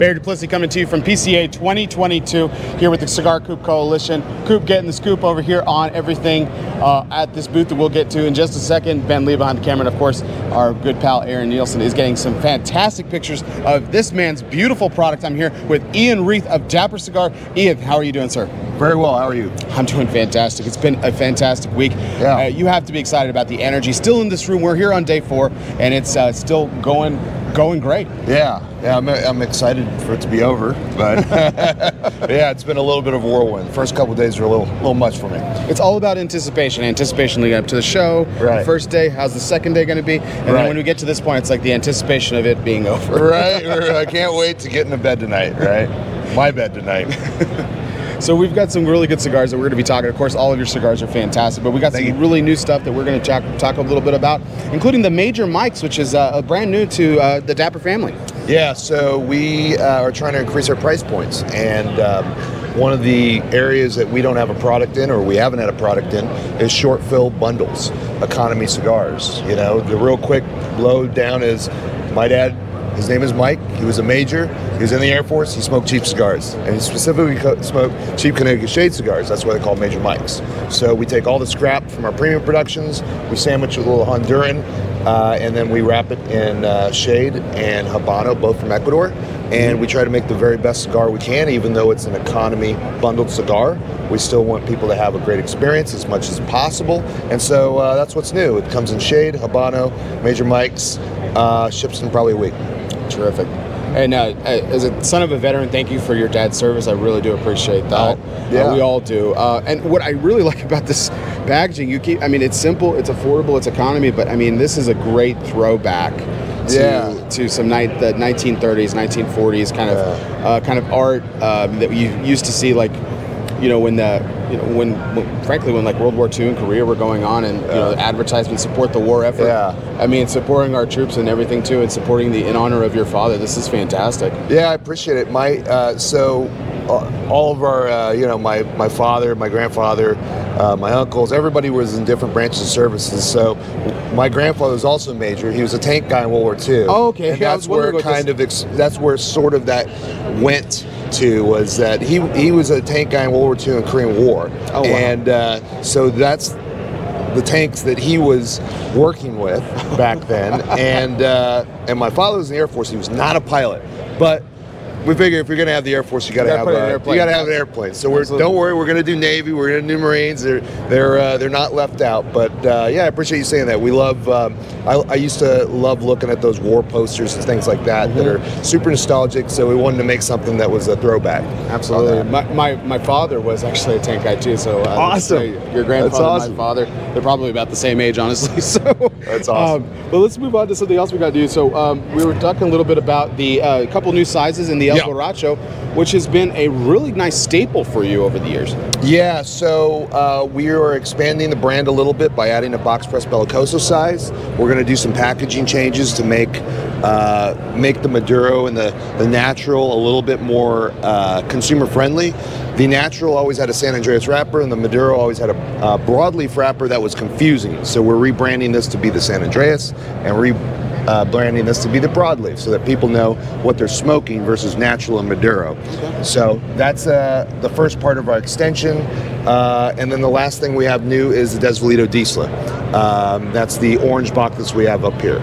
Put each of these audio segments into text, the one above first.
Barry Duplessis coming to you from PCA 2022 here with the Cigar Coop Coalition. Coop getting the scoop over here on everything uh, at this booth that we'll get to in just a second. Ben Lee behind the camera, and of course, our good pal Aaron Nielsen is getting some fantastic pictures of this man's beautiful product. I'm here with Ian Reith of Dapper Cigar. Ian, how are you doing, sir? Very well. How are you? I'm doing fantastic. It's been a fantastic week. Yeah. Uh, you have to be excited about the energy still in this room. We're here on day four, and it's uh, still going going great. Yeah, yeah. I'm, I'm excited for it to be over, but yeah, it's been a little bit of a whirlwind. The first couple days were a little little much for me. It's all about anticipation. Anticipation leading up to the show. Right. First day, how's the second day going to be? And then when we get to this point, it's like the anticipation of it being over. Right. I can't wait to get into bed tonight. Right. My bed tonight. So we've got some really good cigars that we're going to be talking. Of course, all of your cigars are fantastic, but we got Thank some you. really new stuff that we're going to talk, talk a little bit about, including the Major Mikes, which is uh, brand new to uh, the Dapper family. Yeah, so we uh, are trying to increase our price points, and um, one of the areas that we don't have a product in, or we haven't had a product in, is short fill bundles, economy cigars. You know, the real quick blow down is my dad. His name is Mike. He was a major. He was in the Air Force. He smoked cheap cigars, and he specifically co- smoked cheap Connecticut Shade cigars. That's why they call Major Mikes. So we take all the scrap from our premium productions, we sandwich it with a little Honduran, uh, and then we wrap it in uh, Shade and Habano, both from Ecuador. And we try to make the very best cigar we can, even though it's an economy bundled cigar. We still want people to have a great experience as much as possible. And so uh, that's what's new. It comes in Shade, Habano, Major Mikes, uh, ships in probably a week. Terrific. And uh, as a son of a veteran, thank you for your dad's service. I really do appreciate that. Oh, yeah. Uh, we all do. Uh, and what I really like about this packaging, you keep. I mean, it's simple, it's affordable, it's economy, but I mean, this is a great throwback. To, Yeah. to some night the 1930s, 1940s kind of uh, kind of art um, that you used to see like you know when the you know when, when frankly when like World War II and Korea were going on and you know advertisements support the war effort. Yeah. I mean supporting our troops and everything too, and supporting the in honor of your father. This is fantastic. Yeah, I appreciate it. My uh, so all of our, uh, you know, my my father, my grandfather, uh, my uncles, everybody was in different branches of services. So my grandfather was also a major. He was a tank guy in World War II. Oh, okay. And Yeah, that's where kind of ex- that's where sort of that went to was that he he was a tank guy in World War II and Korean War. Oh, wow. And uh, so that's the tanks that he was working with back then, and uh, and my father was in the Air Force. He was not a pilot, but we figure if you're going to have the Air Force, you got to gotta have airplane. you got to have an airplane. So we're Absolutely. don't worry, we're going to do Navy, we're going to do Marines. They're they're uh, they're not left out. But uh, yeah, I appreciate you saying that. We love. Um, I, I used to love looking at those war posters and things like that that Mm-hmm. are super nostalgic. So we wanted to make something that was a throwback. Absolutely. My, my, my father was actually a tank guy too. So uh, Awesome. so Your grandfather, awesome. my father, they're probably about the same age, honestly. So That's awesome. Um, but let's move on to something else we got to do. So um, we were talking a little bit about the uh, couple new sizes in the El Yeah. Borracho, which has been a really nice staple for you over the years. Yeah, so uh, we are expanding the brand a little bit by adding a box press belicoso size. We're going to do some packaging changes to make uh, make the Maduro and the, the natural a little bit more uh, consumer friendly. The natural always had a San Andrés wrapper, and the Maduro always had a uh, broadleaf wrapper that was confusing. So we're rebranding this to be the San Andrés and re uh, branding this to be the broadleaf so that people know what they're smoking versus natural and Maduro. So that's uh, the first part of our extension. Uh, and then the last thing we have new is the Desvalido Diesla. Um, that's the orange box that we have up here.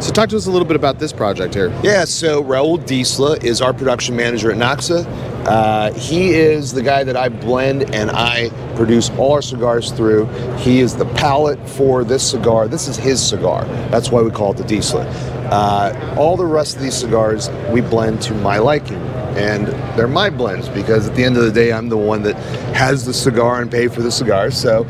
So talk to us a little bit about this project here. Yeah, so Raul Diesla is our production manager at NACSA. Uh, he is the guy that I blend and I produce all our cigars through. He is the palate for this cigar. This is his cigar. That's why we call it the Diesla. Uh, all the rest of these cigars we blend to my liking. And they're my blends because at the end of the day, I'm the one that has the cigar and pay for the cigar. So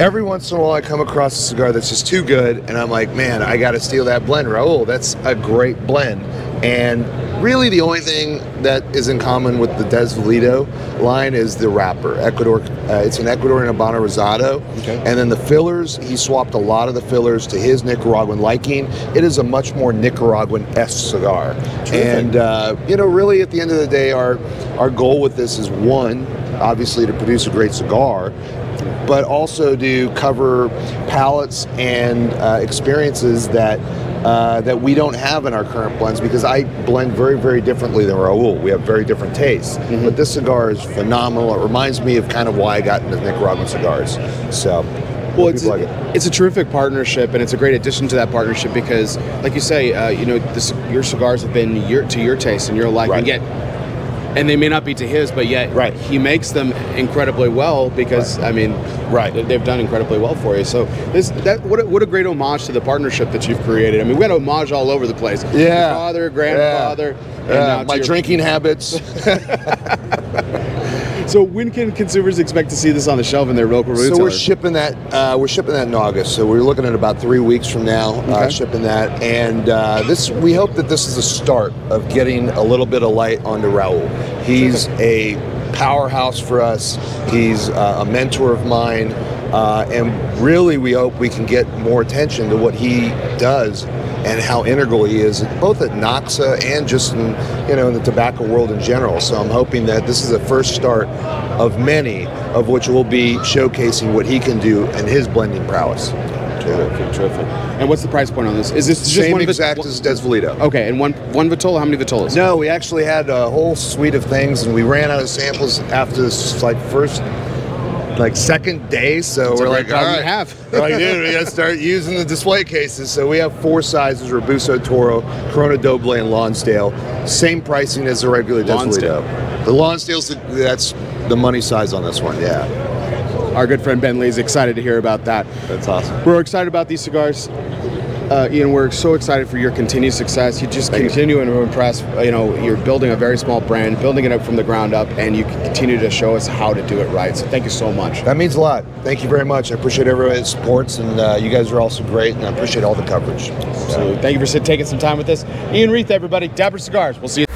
every once in a while, I come across a cigar that's just too good, and I'm like, man, I got to steal that blend, Raul. That's a great blend. And really, the only thing that is in common with the Desvalido line is the wrapper. Ecuador, uh, it's an Ecuadorian Habano Rosado. Okay. And then the fillers, he swapped a lot of the fillers to his Nicaraguan liking. It is a much more Nicaraguan-esque cigar. And uh, you know, really, at the end of the day, our our goal with this is one, obviously, to produce a great cigar, but also to cover palates and uh, experiences that uh, that we don't have in our current blends because I blend very, very differently than Raul. We have very different tastes. Mm-hmm. But this cigar is phenomenal. It reminds me of kind of why I got into Nicaraguan cigars. So, Well, it's a, like it. it's a terrific partnership, and it's a great addition to that partnership because, like you say, uh, you know, this, your cigars have been your, to your taste and your liking. Right. Yet, and they may not be to his, but yet Right. he makes them incredibly well because I mean, Right. they- they've done incredibly well for you. So this that what a, what a great homage to the partnership that you've created. I mean, we had homage all over the place. Yeah. Your father, grandfather, and Yeah, my drinking habits. So when can consumers expect to see this on the shelf in their local retailers? So we're shipping that. Uh, we're shipping that in August. So we're looking at about three weeks from now, uh, shipping that. And uh, this, we hope that this is the start of getting a little bit of light onto Raul. He's a powerhouse for us. He's uh, a mentor of mine, uh, and really, we hope we can get more attention to what he does and how integral he is, both at NACSA and just in, you know in the tobacco world in general. So I'm hoping that this is the first start of many, of which will be showcasing what he can do and his blending prowess. Terrific, terrific. And what's the price point on this? Is this just Same one exact as Desvalido. Okay, and one one Vitola. How many Vitolas? No, we actually had a whole suite of things, and we ran out of samples after this like first, like second day. So That's we're like, all right, problem to right, have. We're like, dude, we got to start using the display cases. So we have four sizes: Robusto, Toro, Corona Doble, and Lonsdale. Same pricing as the regular Lonsdale. The Lonsdale's the, that's the money size on this one. Yeah, Our good friend Ben Lee is excited to hear about that. that's awesome. We're excited about these cigars. Uh, Ian, we're so excited for your continued success. You just Thank you. continue to impress. You know, you're building a very small brand, building it up from the ground up, and you continue to show us how to do it right. So thank you so much. That means a lot. Thank you very much. I appreciate everybody that supports, and uh, you guys are also great, and I appreciate all the coverage. So thank you for taking some time with us. Ian Reith, everybody, Dapper Cigars. We'll see you.